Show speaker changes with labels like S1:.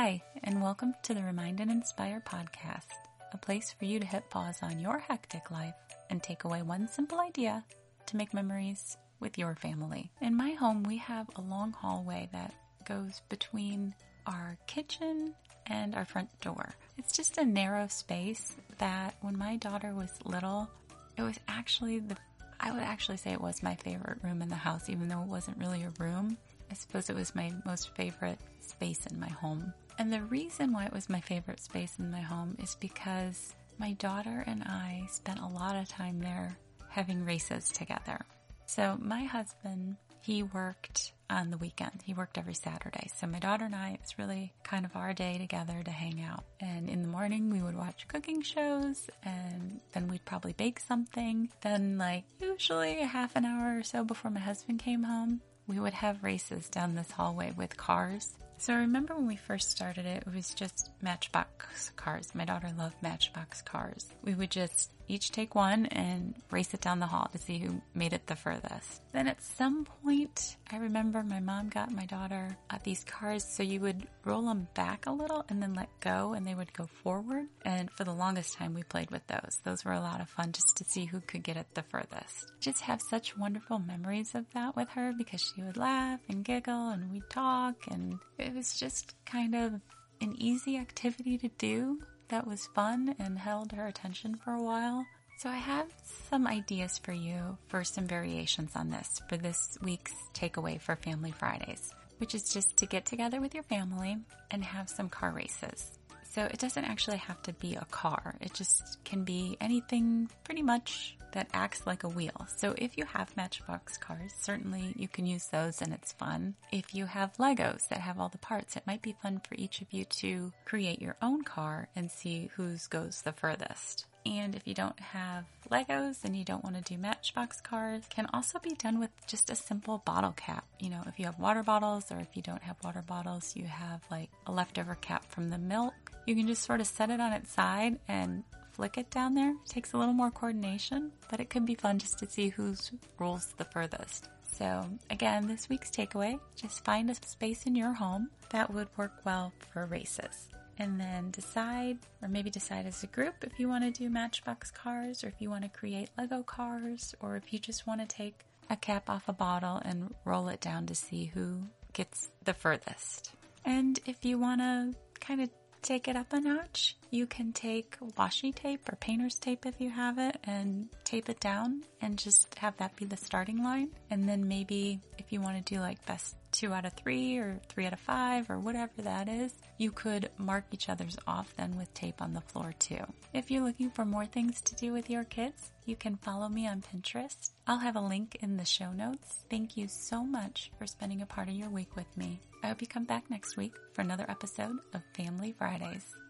S1: Hi, and welcome to the Remind and Inspire podcast, a place for you to hit pause on your hectic life and take away one simple idea to make memories with your family. In my home, we have a long hallway that goes between our kitchen and our front door. It's just a narrow space that when my daughter was little, it was actually the I would actually say it was my favorite room in the house, even though it wasn't really a room. I suppose it was my most favorite space in my home. And the reason why it was my favorite space in my home is because my daughter and I spent a lot of time there having races together. So my husband, he worked on the weekend. He worked every Saturday. So my daughter and I, it was really kind of our day together to hang out. And in the morning we would watch cooking shows and then we'd probably bake something. Then like usually a half an hour or so before my husband came home, we would have races down this hallway with cars. So I remember when we first started it, it was just Matchbox cars. My daughter loved Matchbox cars. We would just each take one and race it down the hall to see who made it the furthest. Then at some point, I remember my mom got my daughter uh, these cars so you would roll them back a little and then let go and they would go forward. And for the longest time, we played with those. Those were a lot of fun just to see who could get it the furthest. Just have such wonderful memories of that with her because she would laugh and giggle and we'd talk and it was just kind of an easy activity to do that was fun and held her attention for a while. So I have some ideas for you for some variations on this for this week's takeaway for Family Fridays, which is just to get together with your family and have some car races. So it doesn't actually have to be a car. It just can be anything pretty much that acts like a wheel. So if you have Matchbox cars, certainly you can use those and it's fun. If you have Legos that have all the parts, it might be fun for each of you to create your own car and see whose goes the furthest. And if you don't have Legos and you don't want to do Matchbox cars, can also be done with just a simple bottle cap. You know, if you have water bottles or if you don't have water bottles, you have like a leftover cap from the milk. You can just sort of set it on its side and flick it down there. It takes a little more coordination, but it could be fun just to see whose rolls the furthest. So again, this week's takeaway, just find a space in your home that would work well for races and then decide, or maybe decide as a group if you want to do Matchbox cars, or if you want to create Lego cars, or if you just want to take a cap off a bottle and roll it down to see who gets the furthest. And if you want to kind of take it up a notch, you can take washi tape or painter's tape if you have it and tape it down and just have that be the starting line. And then maybe if you want to do like best two out of three or three out of five or whatever that is, you could mark each other's off then with tape on the floor too. If you're looking for more things to do with your kids, you can follow me on Pinterest. I'll have a link in the show notes. Thank you so much for spending a part of your week with me. I hope you come back next week for another episode of Family Fridays.